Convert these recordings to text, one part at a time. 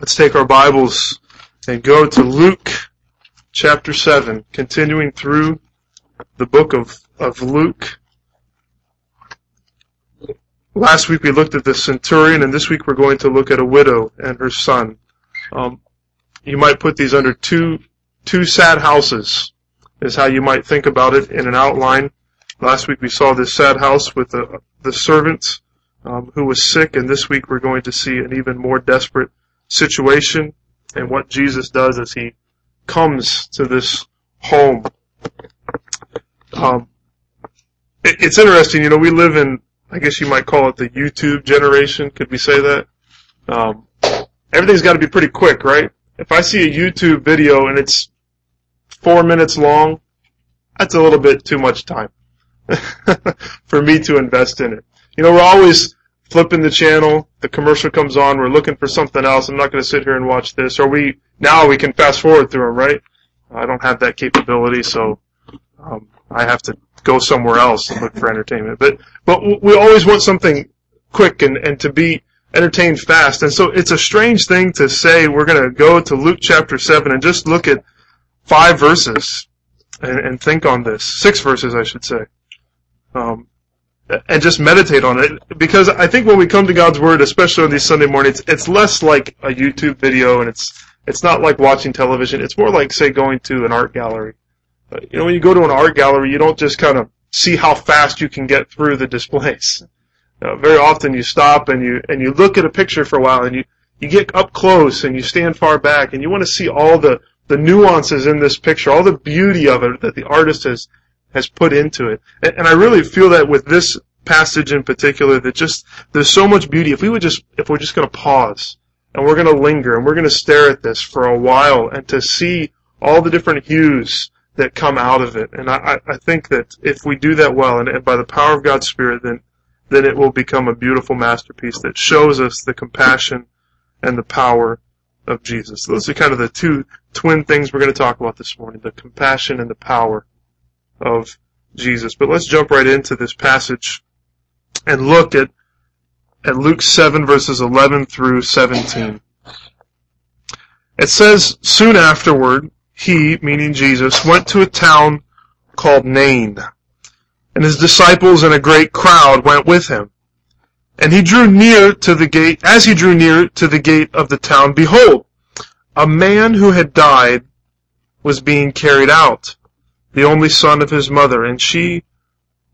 Let's take our Bibles and go to Luke chapter 7, continuing through the book of, of Luke. Last week we looked at the centurion, and this week we're going to look at a widow and her son. Um, you might put these under two two sad houses, is how you might think about it in an outline. Last week we saw this sad house with the, the servant um, who was sick, and this week we're going to see an even more desperate situation and what Jesus does as he comes to this home. Um, it, it's interesting, you know, we live in, I guess you might call it the YouTube generation. Could we say that? Um, everything's got to be pretty quick, right? If I see a YouTube video and it's four minutes long, that's a little bit too much time for me to invest in it. You know, we're always flipping the channel, the commercial comes on, we're looking for something else, I'm not going to sit here and watch this. Or we, now we can fast forward through them, right? I don't have that capability, so um, I have to go somewhere else and look for entertainment. But but we always want something quick and, and to be entertained fast. And so it's a strange thing to say we're going to go to Luke chapter 7 and just look at five verses and, and think on this. Six verses, I should say. Um, and just meditate on it because I think when we come to God's Word, especially on these Sunday mornings, it's less like a YouTube video and it's it's not like watching television. It's more like say going to an art gallery. You know, when you go to an art gallery, you don't just kind of see how fast you can get through the displays. Uh, very often you stop and you and you look at a picture for a while and you you get up close and you stand far back and you want to see all the the nuances in this picture, all the beauty of it that the artist has has put into it. And, I really feel that with this passage in particular, that just there's so much beauty. If we would just, if we're just going to pause and we're going to linger and we're going to stare at this for a while and to see all the different hues that come out of it. And I, I think that if we do that well and, and by the power of God's Spirit, then then it will become a beautiful masterpiece that shows us the compassion and the power of Jesus. Those are kind of the two twin things we're going to talk about this morning, the compassion and the power of Jesus. But let's jump right into this passage and look at, at Luke 7 verses 11 through 17. It says, soon afterward, he, meaning Jesus, went to a town called Nain, and his disciples and a great crowd went with him. And he drew near to the gate, as he drew near to the gate of the town, behold, a man who had died was being carried out, the only son of his mother, and she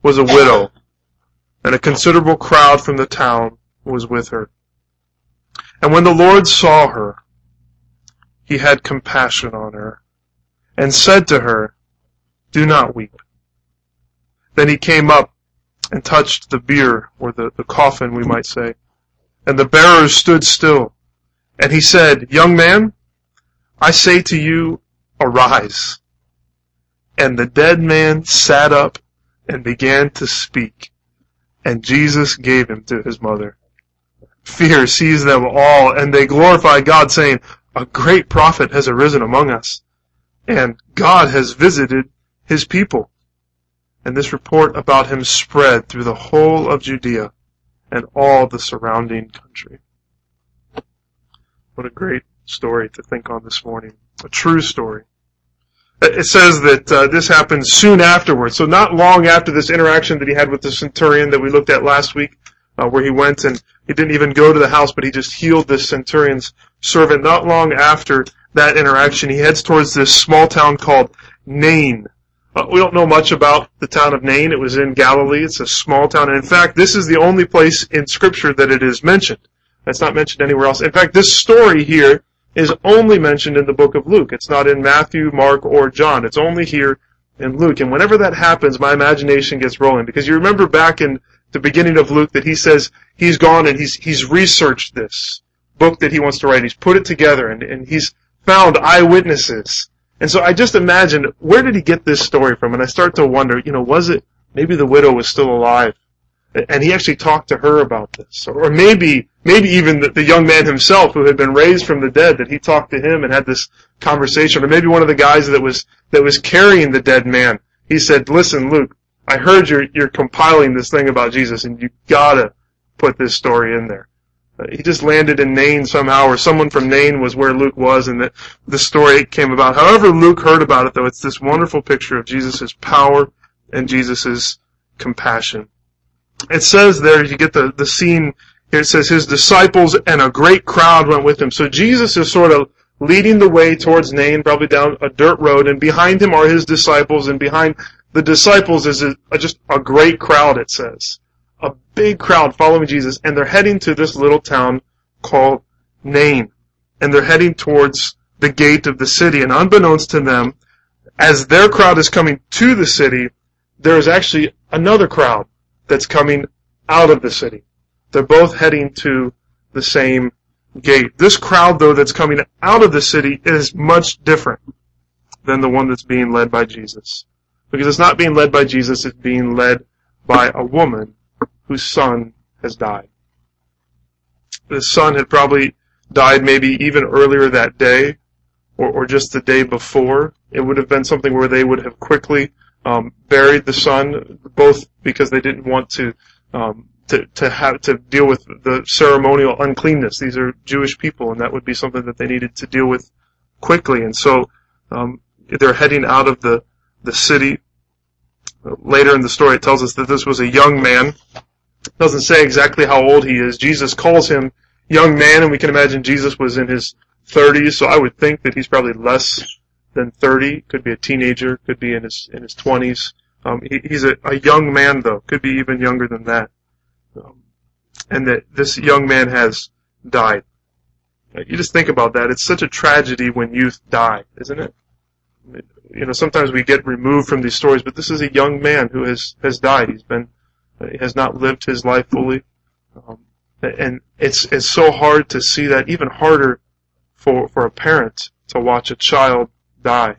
was a widow, and a considerable crowd from the town was with her. And when the Lord saw her, he had compassion on her, and said to her, Do not weep. Then he came up and touched the bier, or the, the coffin, we might say, and the bearers stood still. And he said, Young man, I say to you, arise. And the dead man sat up and began to speak. And Jesus gave him to his mother. Fear seized them all, and they glorified God, saying, A great prophet has arisen among us, and God has visited his people. And this report about him spread through the whole of Judea and all the surrounding country. What a great story to think on this morning. A true story. It says that uh, this happened soon afterwards, so not long after this interaction that he had with the centurion that we looked at last week, uh, where he went and he didn't even go to the house, but he just healed this centurion's servant. Not long after that interaction, he heads towards this small town called Nain. Uh, we don't know much about the town of Nain. It was in Galilee. It's a small town, and in fact, this is the only place in Scripture that it is mentioned. It's not mentioned anywhere else. In fact, this story here is only mentioned in the book of Luke. It's not in Matthew, Mark, or John. It's only here in Luke. And whenever that happens, my imagination gets rolling. Because you remember back in the beginning of Luke that he says he's gone and he's, he's researched this book that he wants to write. He's put it together and, and he's found eyewitnesses. And so I just imagine, where did he get this story from? And I start to wonder, you know, was it, maybe the widow was still alive and he actually talked to her about this. Or maybe, maybe even the, the, young man himself who had been raised from the dead, that he talked to him and had this conversation. Or maybe one of the guys that was, that was carrying the dead man. He said, listen, Luke, I heard you're, you're compiling this thing about Jesus and you gotta put this story in there. Uh, he just landed in Nain somehow, or someone from Nain was where Luke was, and that the story came about. However Luke heard about it, though, it's this wonderful picture of Jesus' power and Jesus' compassion. It says there, you get the, the scene it says his disciples and a great crowd went with him. So Jesus is sort of leading the way towards Nain, probably down a dirt road, and behind him are his disciples, and behind the disciples is a, just a great crowd, it says. A big crowd following Jesus, and they're heading to this little town called Nain. And they're heading towards the gate of the city, and unbeknownst to them, as their crowd is coming to the city, there is actually another crowd that's coming out of the city. They're both heading to the same gate. This crowd, though, that's coming out of the city is much different than the one that's being led by Jesus. Because it's not being led by Jesus, it's being led by a woman whose son has died. The son had probably died maybe even earlier that day, or, or just the day before. It would have been something where they would have quickly um, buried the son, both because they didn't want to um, to to have to deal with the ceremonial uncleanness. These are Jewish people, and that would be something that they needed to deal with quickly. And so um, they're heading out of the the city. Later in the story, it tells us that this was a young man. It doesn't say exactly how old he is. Jesus calls him young man, and we can imagine Jesus was in his 30s. So I would think that he's probably less than 30. Could be a teenager. Could be in his in his 20s. Um, he, he's a, a young man, though. Could be even younger than that. Um, and that this young man has died. You just think about that. It's such a tragedy when youth die, isn't it? You know, sometimes we get removed from these stories, but this is a young man who has has died. He's been has not lived his life fully, um, and it's it's so hard to see that. Even harder for for a parent to watch a child die.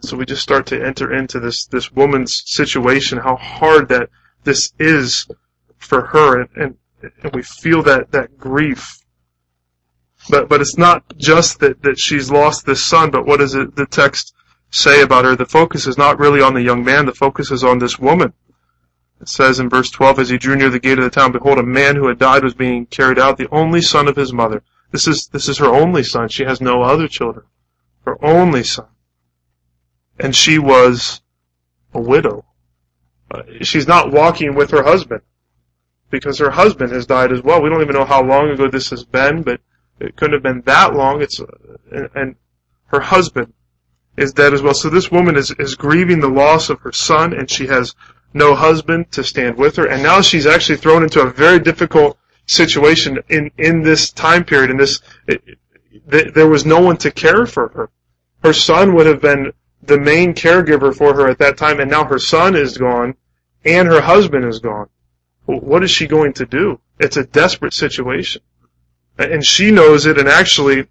So we just start to enter into this this woman's situation, how hard that this is for her, and, and, and we feel that that grief. But but it's not just that that she's lost this son, but what does it, the text say about her? The focus is not really on the young man. The focus is on this woman. It says in verse 12, as he drew near the gate of the town, behold, a man who had died was being carried out, the only son of his mother. This is, this is her only son. She has no other children. Her only son. And she was a widow. She's not walking with her husband because her husband has died as well. We don't even know how long ago this has been, but it couldn't have been that long. It's and her husband is dead as well. So this woman is is grieving the loss of her son, and she has no husband to stand with her, and now she's actually thrown into a very difficult situation in in this time period. In this, it, it, there was no one to care for her. Her son would have been the main caregiver for her at that time, and now her son is gone, and her husband is gone what is she going to do? It's a desperate situation. And she knows it, and actually,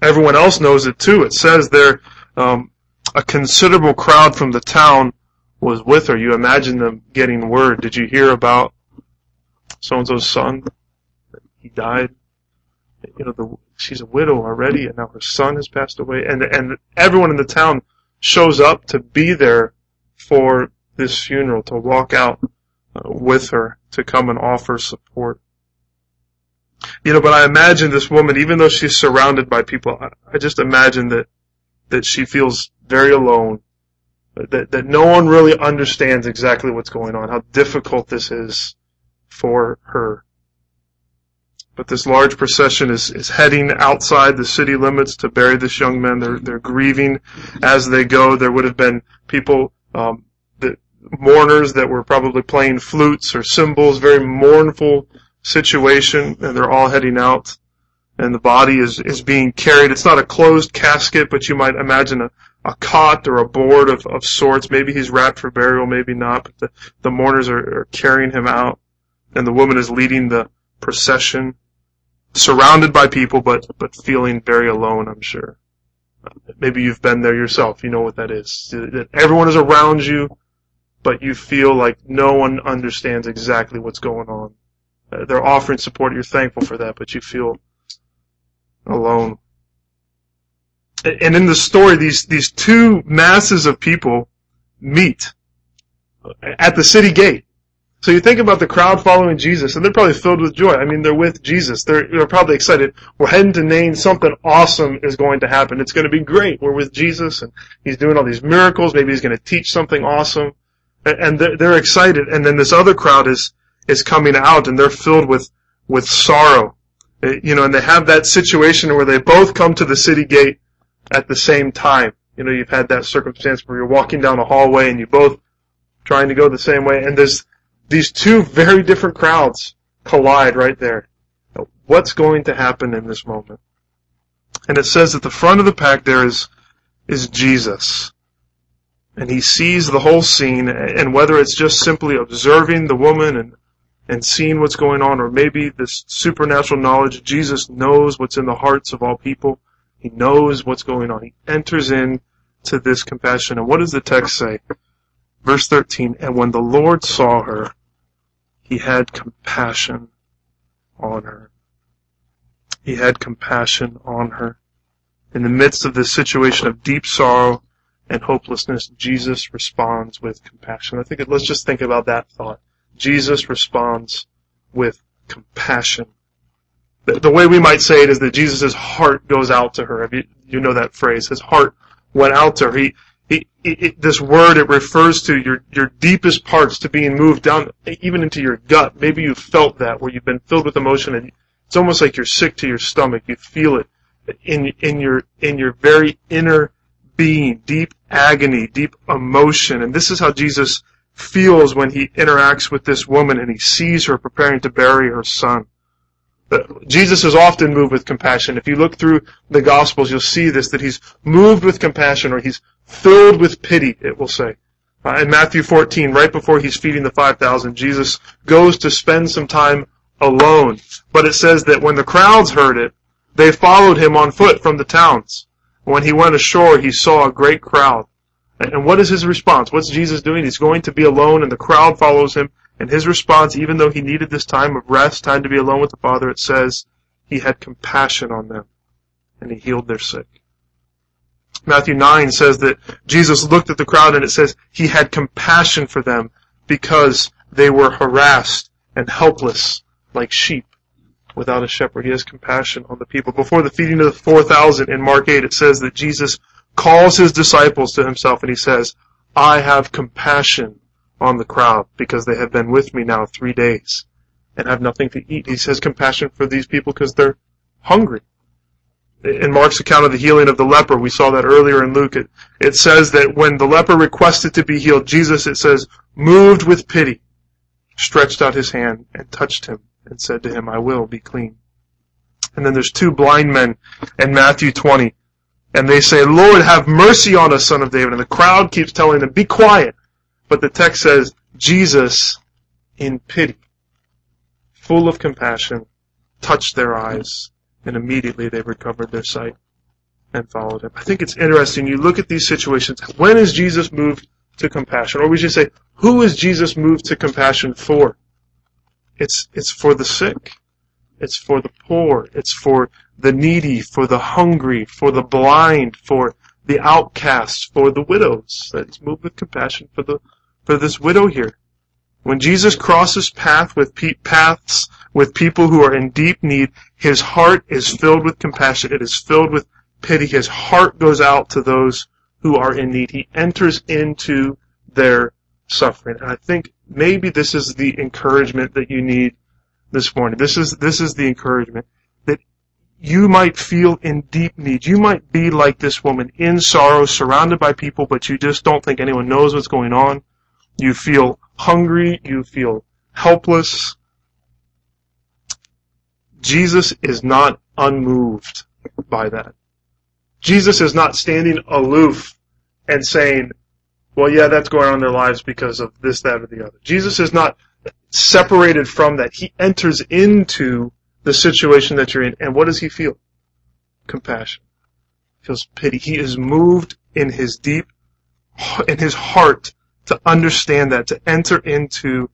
everyone else knows it too. It says there, um, a considerable crowd from the town was with her. You imagine them getting word. Did you hear about so-and-so's son? He died. You know, the, she's a widow already, and now her son has passed away. And, and everyone in the town shows up to be there for this funeral, to walk out uh, with her to come and offer support. You know, but I imagine this woman, even though she's surrounded by people, I just imagine that, that she feels very alone, that, that no one really understands exactly what's going on, how difficult this is for her. But this large procession is, is heading outside the city limits to bury this young man. They're, they're grieving as they go. There would have been people um, mourners that were probably playing flutes or cymbals, very mournful situation, and they're all heading out. And the body is, is being carried. It's not a closed casket, but you might imagine a, a cot or a board of, of sorts. Maybe he's wrapped for burial, maybe not, but the, the mourners are, are carrying him out. And the woman is leading the procession, surrounded by people, but, but feeling very alone, I'm sure. Maybe you've been there yourself. You know what that is. That everyone is around you, but you feel like no one understands exactly what's going on. Uh, they're offering support, you're thankful for that, but you feel alone. And in the story, these, these two masses of people meet at the city gate. So you think about the crowd following Jesus, and they're probably filled with joy. I mean, they're with Jesus. They're, they're probably excited. We're heading to Nain. Something awesome is going to happen. It's going to be great. We're with Jesus, and He's doing all these miracles. Maybe He's going to teach something awesome. And they're, they're excited. And then this other crowd is, is coming out, and they're filled with, with sorrow. Eh, you know, and they have that situation where they both come to the city gate at the same time. You know, you've had that circumstance where you're walking down a hallway and you both trying to go the same way, and there's these two very different crowds collide right there. What's going to happen in this moment? And it says at the front of the pack there is, is Jesus. And he sees the whole scene, and whether it's just simply observing the woman and, and seeing what's going on, or maybe this supernatural knowledge, Jesus knows what's in the hearts of all people. He knows what's going on. He enters in to this compassion. And what does the text say? Verse 13, and when the Lord saw her, he had compassion on her. He had compassion on her. In the midst of this situation of deep sorrow and hopelessness, Jesus responds with compassion. I think let's just think about that thought. Jesus responds with compassion. The, the way we might say it is that Jesus' heart goes out to her. You, you know that phrase. His heart went out to her. He, it, it, this word, it refers to your, your deepest parts to being moved down, even into your gut. Maybe you felt that where you've been filled with emotion and it's almost like you're sick to your stomach. You feel it in, in your, in your very inner being, deep agony, deep emotion. And this is how Jesus feels when he interacts with this woman and he sees her preparing to bury her son. Jesus is often moved with compassion. If you look through the Gospels, you'll see this, that he's moved with compassion or he's filled with pity, it will say. Uh, in Matthew 14, right before he's feeding the 5,000, Jesus goes to spend some time alone. But it says that when the crowds heard it, they followed him on foot from the towns. When he went ashore, he saw a great crowd. And what is his response? What's Jesus doing? He's going to be alone and the crowd follows him and his response, even though he needed this time of rest, time to be alone with the Father, it says he had compassion on them and he healed their sick. Matthew 9 says that Jesus looked at the crowd and it says he had compassion for them because they were harassed and helpless like sheep without a shepherd. He has compassion on the people. Before the feeding of the 4,000 in Mark 8, it says that Jesus calls his disciples to himself and he says, I have compassion on the crowd because they have been with me now three days and have nothing to eat. He says compassion for these people because they're hungry. In Mark's account of the healing of the leper, we saw that earlier in Luke, it, it says that when the leper requested to be healed, Jesus, it says, moved with pity, stretched out his hand and touched him and said to him, I will be clean. And then there's two blind men in Matthew 20, and they say, Lord, have mercy on us, son of David. And the crowd keeps telling them, be quiet. But the text says, Jesus, in pity, full of compassion, touched their eyes, and immediately they recovered their sight and followed him. I think it's interesting. You look at these situations. When is Jesus moved to compassion? Or we should say, who is Jesus moved to compassion for? It's, it's for the sick. It's for the poor. It's for the needy, for the hungry, for the blind, for the outcasts, for the widows. That's moved with compassion for the for this widow here. When Jesus crosses path with pe- paths with people who are in deep need, his heart is filled with compassion. It is filled with pity. His heart goes out to those who are in need. He enters into their suffering. And I think maybe this is the encouragement that you need this morning. This is, this is the encouragement that you might feel in deep need. You might be like this woman in sorrow, surrounded by people, but you just don't think anyone knows what's going on. You feel hungry. You feel helpless. Jesus is not unmoved by that. Jesus is not standing aloof and saying, well, yeah, that's going on in their lives because of this, that, or the other. Jesus is not separated from that. He enters into the situation that you're in. And what does he feel? Compassion. He feels pity. He is moved in his deep, in his heart to understand that, to enter into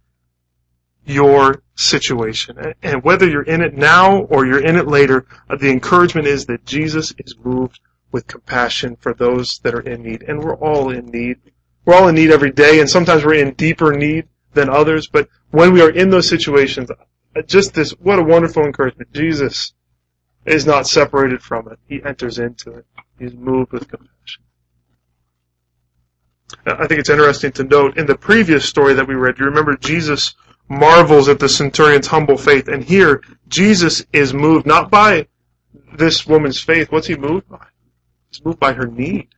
your situation. And whether you're in it now or you're in it later, uh, the encouragement is that Jesus is moved with compassion for those that are in need. And we're all in need. We're all in need every day, and sometimes we're in deeper need than others, but when we are in those situations, just this, what a wonderful encouragement. Jesus is not separated from it. He enters into it. He's moved with compassion. I think it's interesting to note in the previous story that we read, you remember Jesus marvels at the centurion's humble faith, and here Jesus is moved not by this woman's faith. What's he moved by? He's moved by her need.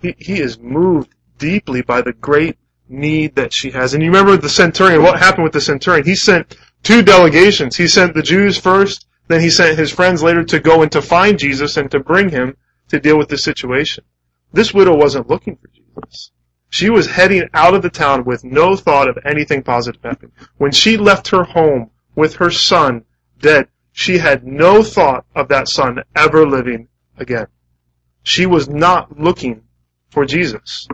He, he is moved deeply by the great need that she has. And you remember the centurion, what happened with the centurion? He sent two delegations. He sent the Jews first, then he sent his friends later to go and to find Jesus and to bring him to deal with the situation. This widow wasn't looking for Jesus. She was heading out of the town with no thought of anything positive happening. When she left her home with her son dead, she had no thought of that son ever living again. She was not looking for Jesus.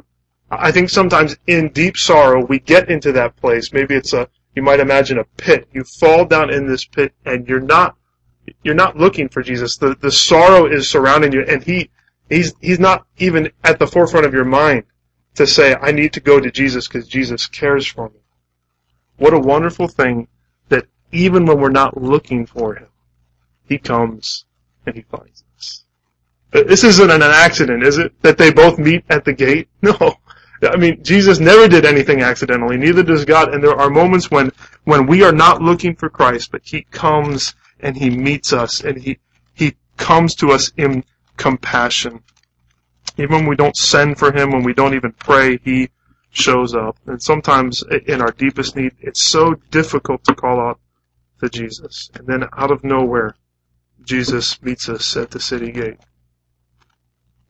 I think sometimes in deep sorrow we get into that place. Maybe it's a, you might imagine a pit. You fall down in this pit and you're not, you're not looking for Jesus. The, the sorrow is surrounding you and he, he's, he's not even at the forefront of your mind to say, I need to go to Jesus because Jesus cares for me. What a wonderful thing that even when we're not looking for him, he comes and he finds us. This isn't an accident, is it? That they both meet at the gate? No. I mean, Jesus never did anything accidentally, neither does God, and there are moments when, when we are not looking for Christ, but He comes and He meets us, and He, He comes to us in compassion. Even when we don't send for Him, when we don't even pray, He shows up. And sometimes in our deepest need, it's so difficult to call out to Jesus. And then out of nowhere, Jesus meets us at the city gate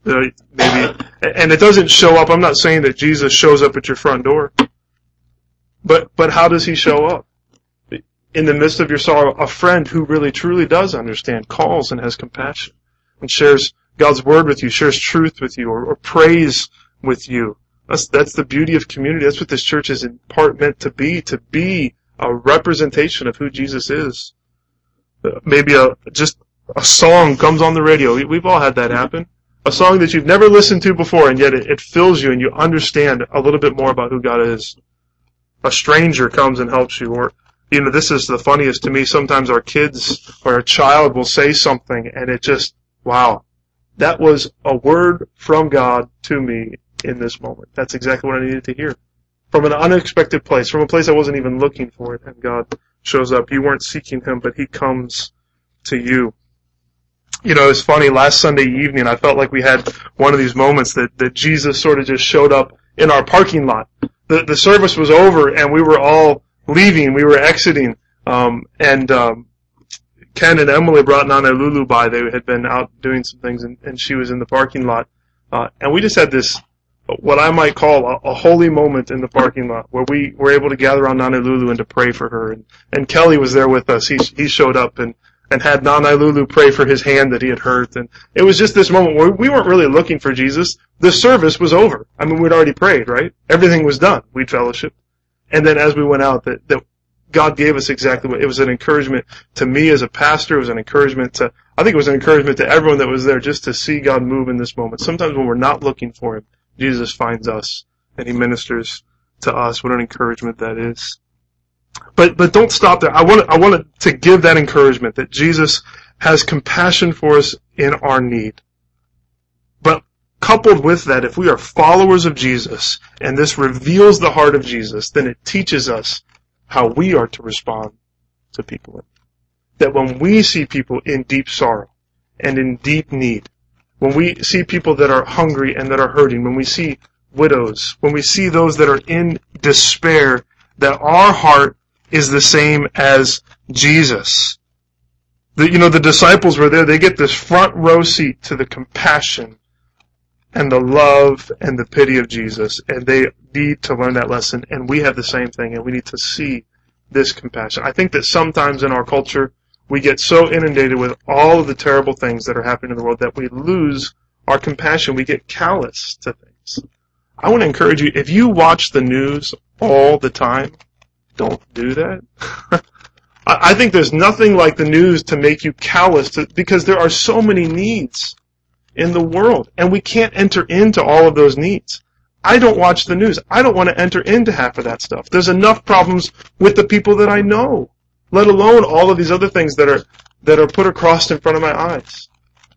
uh, maybe, and it doesn't show up. I'm not saying that Jesus shows up at your front door, but but how does he show up? In the midst of your sorrow, a friend who really truly does understand calls and has compassion and shares God's word with you, shares truth with you, or, or prays with you. That's that's the beauty of community. That's what this church is in part meant to be, to be a representation of who Jesus is. Uh, maybe a just a song comes on the radio. We've all had that happen a song that you've never listened to before, and yet it, it fills you and you understand a little bit more about who God is. A stranger comes and helps you, or you know, this is the funniest to me. Sometimes our kids or a child will say something, and it just, wow, that was a word from God to me in this moment. That's exactly what I needed to hear. From an unexpected place, from a place I wasn't even looking for it, and God shows up. You weren't seeking Him, but He comes to you you know, it's funny, last Sunday evening, I felt like we had one of these moments that, that Jesus sort of just showed up in our parking lot. The, the service was over and we were all leaving, we were exiting, um, and, um, Ken and Emily brought Nana Lulu by. They had been out doing some things and, and she was in the parking lot. Uh, and we just had this, what I might call a, a, holy moment in the parking lot where we were able to gather around Nana Lulu and to pray for her. And, and Kelly was there with us. He, he showed up and, and had Nana Lulu pray for his hand that he had hurt. And it was just this moment where we weren't really looking for Jesus. The service was over. I mean, we'd already prayed, right? Everything was done. We'd fellowship. And then as we went out, that, that God gave us exactly what, it was an encouragement to me as a pastor. It was an encouragement to, I think it was an encouragement to everyone that was there just to see God move in this moment. Sometimes when we're not looking for Him, Jesus finds us and He ministers to us. What an encouragement that is. But but don't stop there. I want I want to give that encouragement that Jesus has compassion for us in our need. But coupled with that, if we are followers of Jesus and this reveals the heart of Jesus, then it teaches us how we are to respond to people. That when we see people in deep sorrow and in deep need, when we see people that are hungry and that are hurting, when we see widows, when we see those that are in despair, that our heart is the same as Jesus. The, you know, the disciples were there. They get this front row seat to the compassion and the love and the pity of Jesus. And they need to learn that lesson. And we have the same thing. And we need to see this compassion. I think that sometimes in our culture, we get so inundated with all of the terrible things that are happening in the world that we lose our compassion. We get callous to things. I want to encourage you, if you watch the news all the time, don't do that. I think there's nothing like the news to make you callous to, because there are so many needs in the world and we can't enter into all of those needs. I don't watch the news. I don't want to enter into half of that stuff. There's enough problems with the people that I know, let alone all of these other things that are that are put across in front of my eyes.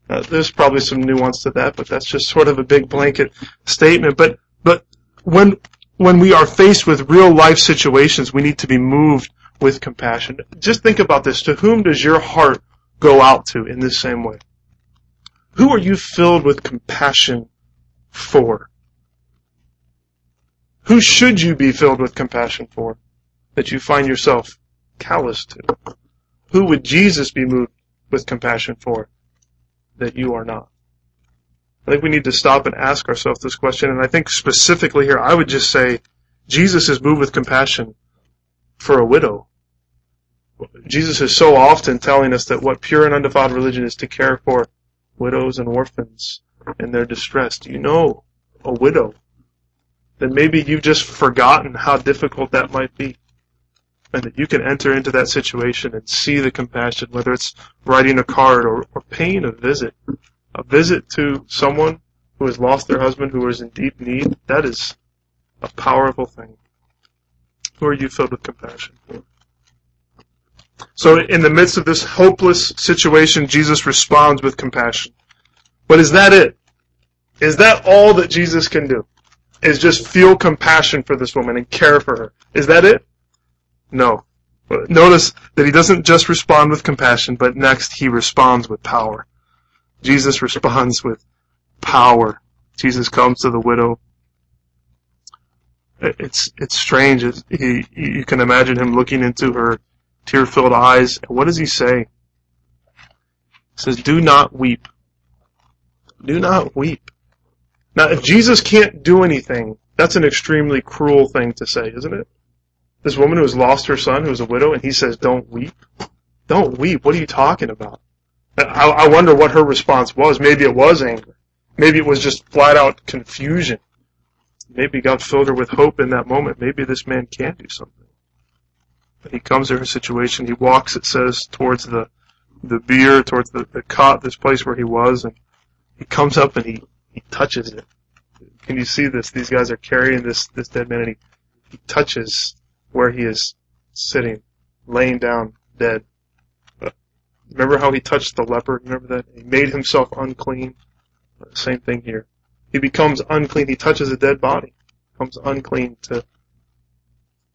Uh, there's probably some nuance to that, but that's just sort of a big blanket statement. But but when when we are faced with real life situations, we need to be moved with compassion. Just think about this. To whom does your heart go out to in this same way? Who are you filled with compassion for? Who should you be filled with compassion for that you find yourself callous to? Who would Jesus be moved with compassion for that you are not? I think we need to stop and ask ourselves this question. And I think specifically here, I would just say Jesus is moved with compassion for a widow. Jesus is so often telling us that what pure and undefiled religion is to care for widows and orphans in their distress. Do you know a widow? Then maybe you've just forgotten how difficult that might be. And that you can enter into that situation and see the compassion, whether it's writing a card or, or paying a visit. A visit to someone who has lost their husband, who is in deep need, that is a powerful thing. Who are you filled with compassion for? So in the midst of this hopeless situation, Jesus responds with compassion. But is that it? Is that all that Jesus can do? Is just feel compassion for this woman and care for her? Is that it? No. Notice that he doesn't just respond with compassion, but next he responds with power. Jesus responds with power. Jesus comes to the widow. It's it's strange. he, you can imagine him looking into her tear-filled eyes. And what does he say? He says, "Do not weep. Do not weep." Now, if Jesus can't do anything, that's an extremely cruel thing to say, isn't it? This woman who has lost her son, who is a widow, and he says, "Don't weep." Don't weep. What are you talking about? I, I wonder what her response was. Maybe it was anger. Maybe it was just flat out confusion. Maybe God filled her with hope in that moment. Maybe this man can do something. He comes to her situation. He walks, it says, towards the the bier, towards the, the cot, this place where he was, and he comes up and he, he touches it. Can you see this? These guys are carrying this, this dead man and he, he touches where he is sitting, laying down dead. Remember how he touched the leper? Remember that? He made himself unclean. Same thing here. He becomes unclean. He touches a dead body. Becomes unclean to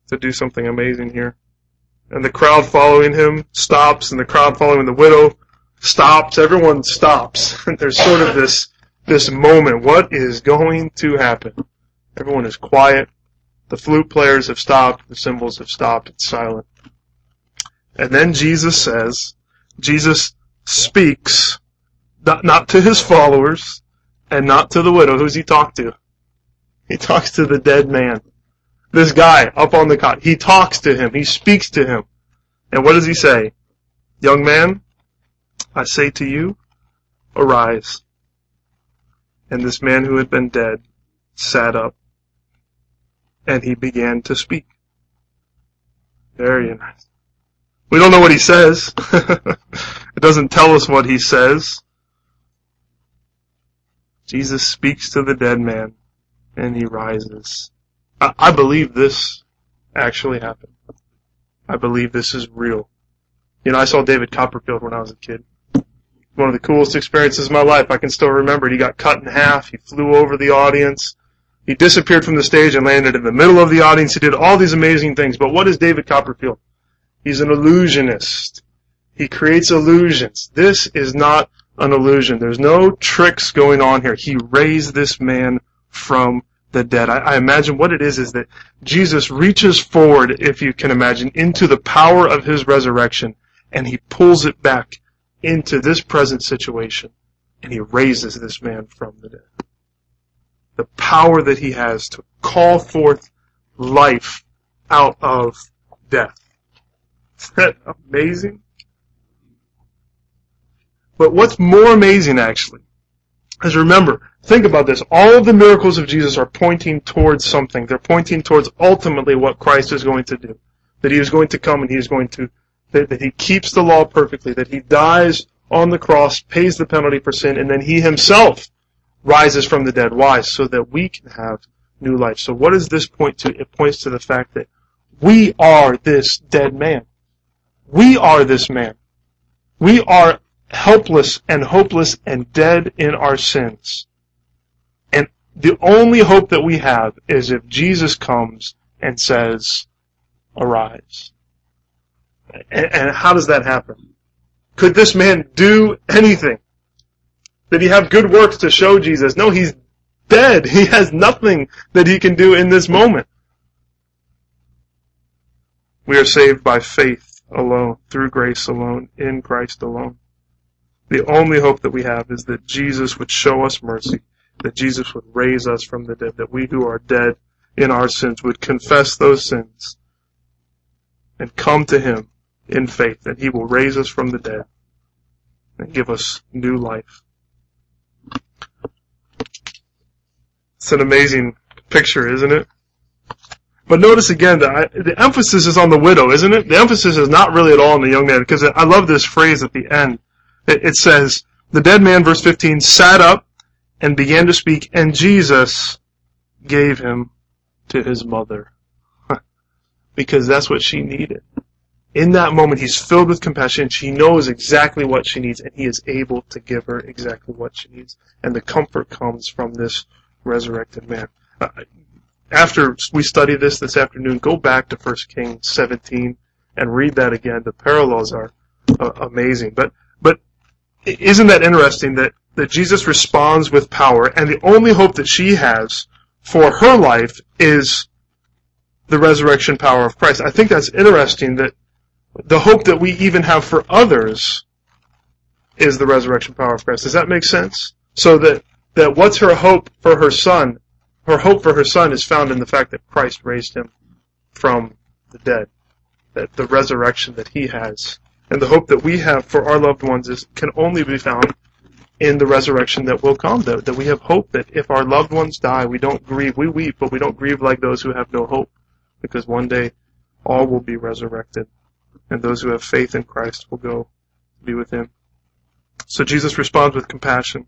to do something amazing here and the crowd following him stops, and the crowd following the widow stops. Everyone stops. There's sort of this this moment. What is going to happen? Everyone is quiet. The flute players have stopped. The cymbals have stopped. It's silent. And then Jesus says, Jesus speaks, not, not to his followers, and not to the widow. Who's he talk to? He talks to the dead man. This guy up on the cot, he talks to him, he speaks to him. And what does he say? Young man, I say to you, arise. And this man who had been dead sat up and he began to speak. Very nice. We don't know what he says. it doesn't tell us what he says. Jesus speaks to the dead man and he rises. I, believe this actually happened. I believe this is real. You know, I saw David Copperfield when I was a kid. One of the coolest experiences of my life. I can still remember it. He got cut in half. He flew over the audience. He disappeared from the stage and landed in the middle of the audience. He did all these amazing things. But what is David Copperfield? He's an illusionist. He creates illusions. This is not an illusion. There's no tricks going on here. He raised this man from the dead. I, I, imagine what it is is that Jesus reaches forward, if you can imagine, into the power of his resurrection and he pulls it back into this present situation and he raises this man from the dead. The power that he has to call forth life out of death. Isn't that amazing? But what's more amazing actually is remember, Think about this. All of the miracles of Jesus are pointing towards something. They're pointing towards ultimately what Christ is going to do. That he is going to come and he is going to, that, that he keeps the law perfectly, that he dies on the cross, pays the penalty for sin, and then he himself rises from the dead. Why? So that we can have new life. So what does this point to? It points to the fact that we are this dead man. We are this man. We are helpless and hopeless and dead in our sins. And the only hope that we have is if Jesus comes and says, arise. And, and how does that happen? Could this man do anything? Did he have good works to show Jesus? No, he's dead. He has nothing that he can do in this moment. We are saved by faith alone, through grace alone, in Christ alone. The only hope that we have is that Jesus would show us mercy, that Jesus would raise us from the dead, that we who are dead in our sins would confess those sins and come to Him in faith, that He will raise us from the dead and give us new life. It's an amazing picture, isn't it? But notice again that the emphasis is on the widow, isn't it? The emphasis is not really at all on the young man, because I love this phrase at the end. It, says, the dead man, verse 15, sat up and began to speak, and Jesus gave him to his mother. because that's what she needed. In that moment, he's filled with compassion. She knows exactly what she needs, and he is able to give her exactly what she needs. And the comfort comes from this resurrected man. Uh, after we study this this afternoon, go back to 1 Kings 17 and read that again. The parallels are uh, amazing. But isn't that interesting that, that Jesus responds with power and the only hope that she has for her life is the resurrection power of Christ. I think that's interesting that the hope that we even have for others is the resurrection power of Christ. Does that make sense? So that, that what's her hope for her son her hope for her son is found in the fact that Christ raised him from the dead. That the resurrection that he has. And the hope that we have for our loved ones is, can only be found in the resurrection that will come. That, that we have hope that if our loved ones die, we don't grieve. We weep, but we don't grieve like those who have no hope. Because one day, all will be resurrected. And those who have faith in Christ will go be with him. So Jesus responds with compassion.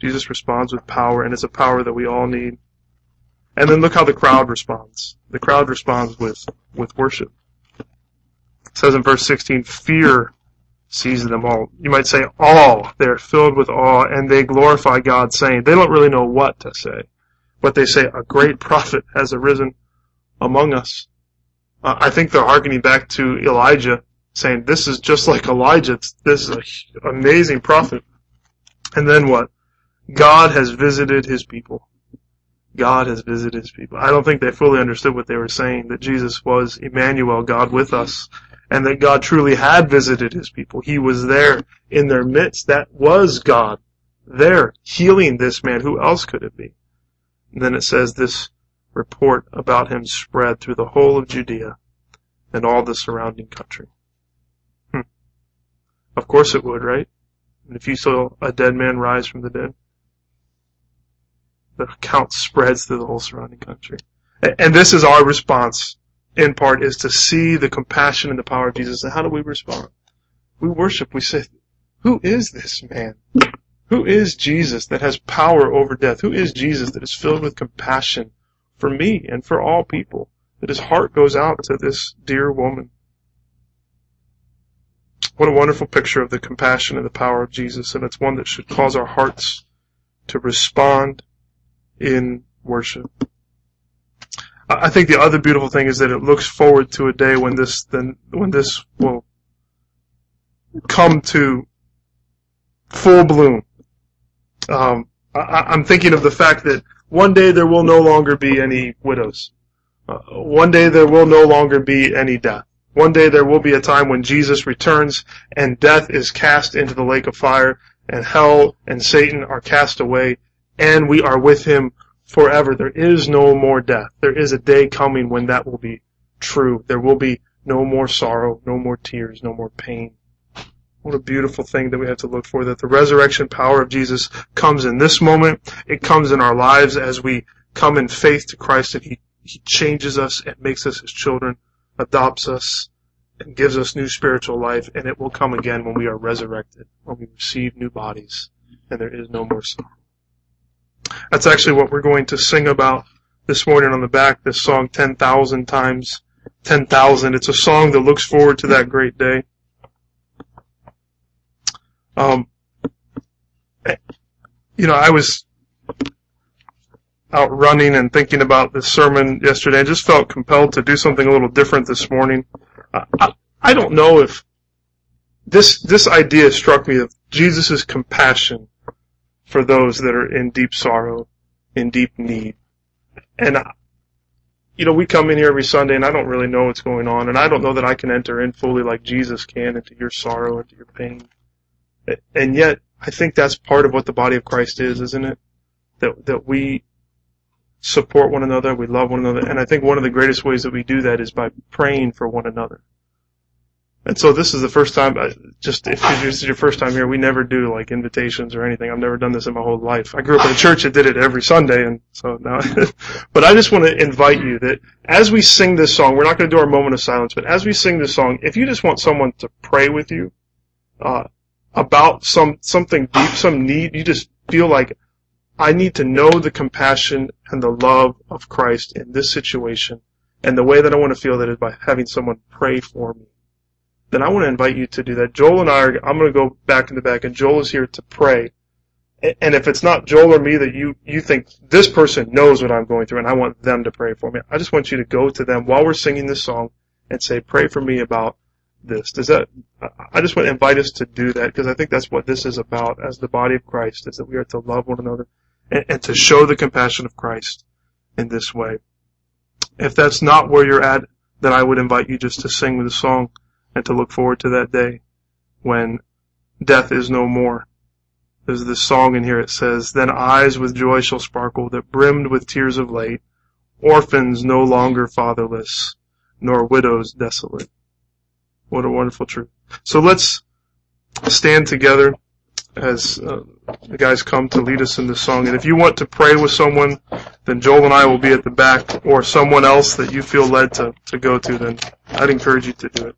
Jesus responds with power, and it's a power that we all need. And then look how the crowd responds. The crowd responds with, with worship. It says in verse 16, fear seizes them all. You might say all. They're filled with awe, and they glorify God, saying, they don't really know what to say. But they say, a great prophet has arisen among us. Uh, I think they're harkening back to Elijah, saying, this is just like Elijah. This is an amazing prophet. And then what? God has visited his people. God has visited his people. I don't think they fully understood what they were saying, that Jesus was Emmanuel, God with us, and that God truly had visited his people. He was there in their midst. That was God there healing this man. Who else could it be? And then it says this report about him spread through the whole of Judea and all the surrounding country. Hmm. Of course it would, right? And if you saw a dead man rise from the dead, the account spreads through the whole surrounding country. And this is our response, in part, is to see the compassion and the power of Jesus. And how do we respond? We worship. We say, who is this man? Who is Jesus that has power over death? Who is Jesus that is filled with compassion for me and for all people? That his heart goes out to this dear woman. What a wonderful picture of the compassion and the power of Jesus, and it's one that should cause our hearts to respond in worship. I think the other beautiful thing is that it looks forward to a day when this then when this will come to full bloom. Um, I, am thinking of the fact that one day there will no longer be any widows. Uh, one day there will no longer be any death. One day there will be a time when Jesus returns and death is cast into the lake of fire and hell and Satan are cast away and we are with him forever. There is no more death. There is a day coming when that will be true. There will be no more sorrow, no more tears, no more pain. What a beautiful thing that we have to look for, that the resurrection power of Jesus comes in this moment. It comes in our lives as we come in faith to Christ and He, he changes us and makes us His children, adopts us, and gives us new spiritual life, and it will come again when we are resurrected, when we receive new bodies, and there is no more sorrow. That's actually what we're going to sing about this morning on the back this song 10,000 times 10,000. It's a song that looks forward to that great day. Um, you know, I was out running and thinking about this sermon yesterday. I just felt compelled to do something a little different this morning. I, I don't know if this this idea struck me of Jesus' compassion for those that are in deep sorrow, in deep need. And you know, we come in here every Sunday and I don't really know what's going on and I don't know that I can enter in fully like Jesus can into your sorrow, into your pain. And yet, I think that's part of what the body of Christ is, isn't it? That, that we support one another, we love one another, and I think one of the greatest ways that we do that is by praying for one another. And so this is the first time, uh, just if this is your first time here, we never do like invitations or anything. I've never done this in my whole life. I grew up in a church that did it every Sunday, and so now, but I just want to invite you that as we sing this song, we're not going to do our moment of silence, but as we sing this song, if you just want someone to pray with you, uh, about some, something deep, some need, you just feel like, I need to know the compassion and the love of Christ in this situation, and the way that I want to feel that is by having someone pray for me then I want to invite you to do that. Joel and I are, I'm going to go back in the back and Joel is here to pray. And if it's not Joel or me that you, you think this person knows what I'm going through and I want them to pray for me, I just want you to go to them while we're singing this song and say, pray for me about this. Does that, I just want to invite us to do that because I think that's what this is about as the body of Christ is that we are to love one another and, and to show the compassion of Christ in this way. If that's not where you're at, then I would invite you just to sing the song and to look forward to that day when death is no more. There's this song in here it says, Then eyes with joy shall sparkle that brimmed with tears of late, orphans no longer fatherless, nor widows desolate. What a wonderful truth. So let's stand together as uh, the guys come to lead us in this song. And if you want to pray with someone, then Joel and I will be at the back, or someone else that you feel led to, to go to, then I'd encourage you to do it.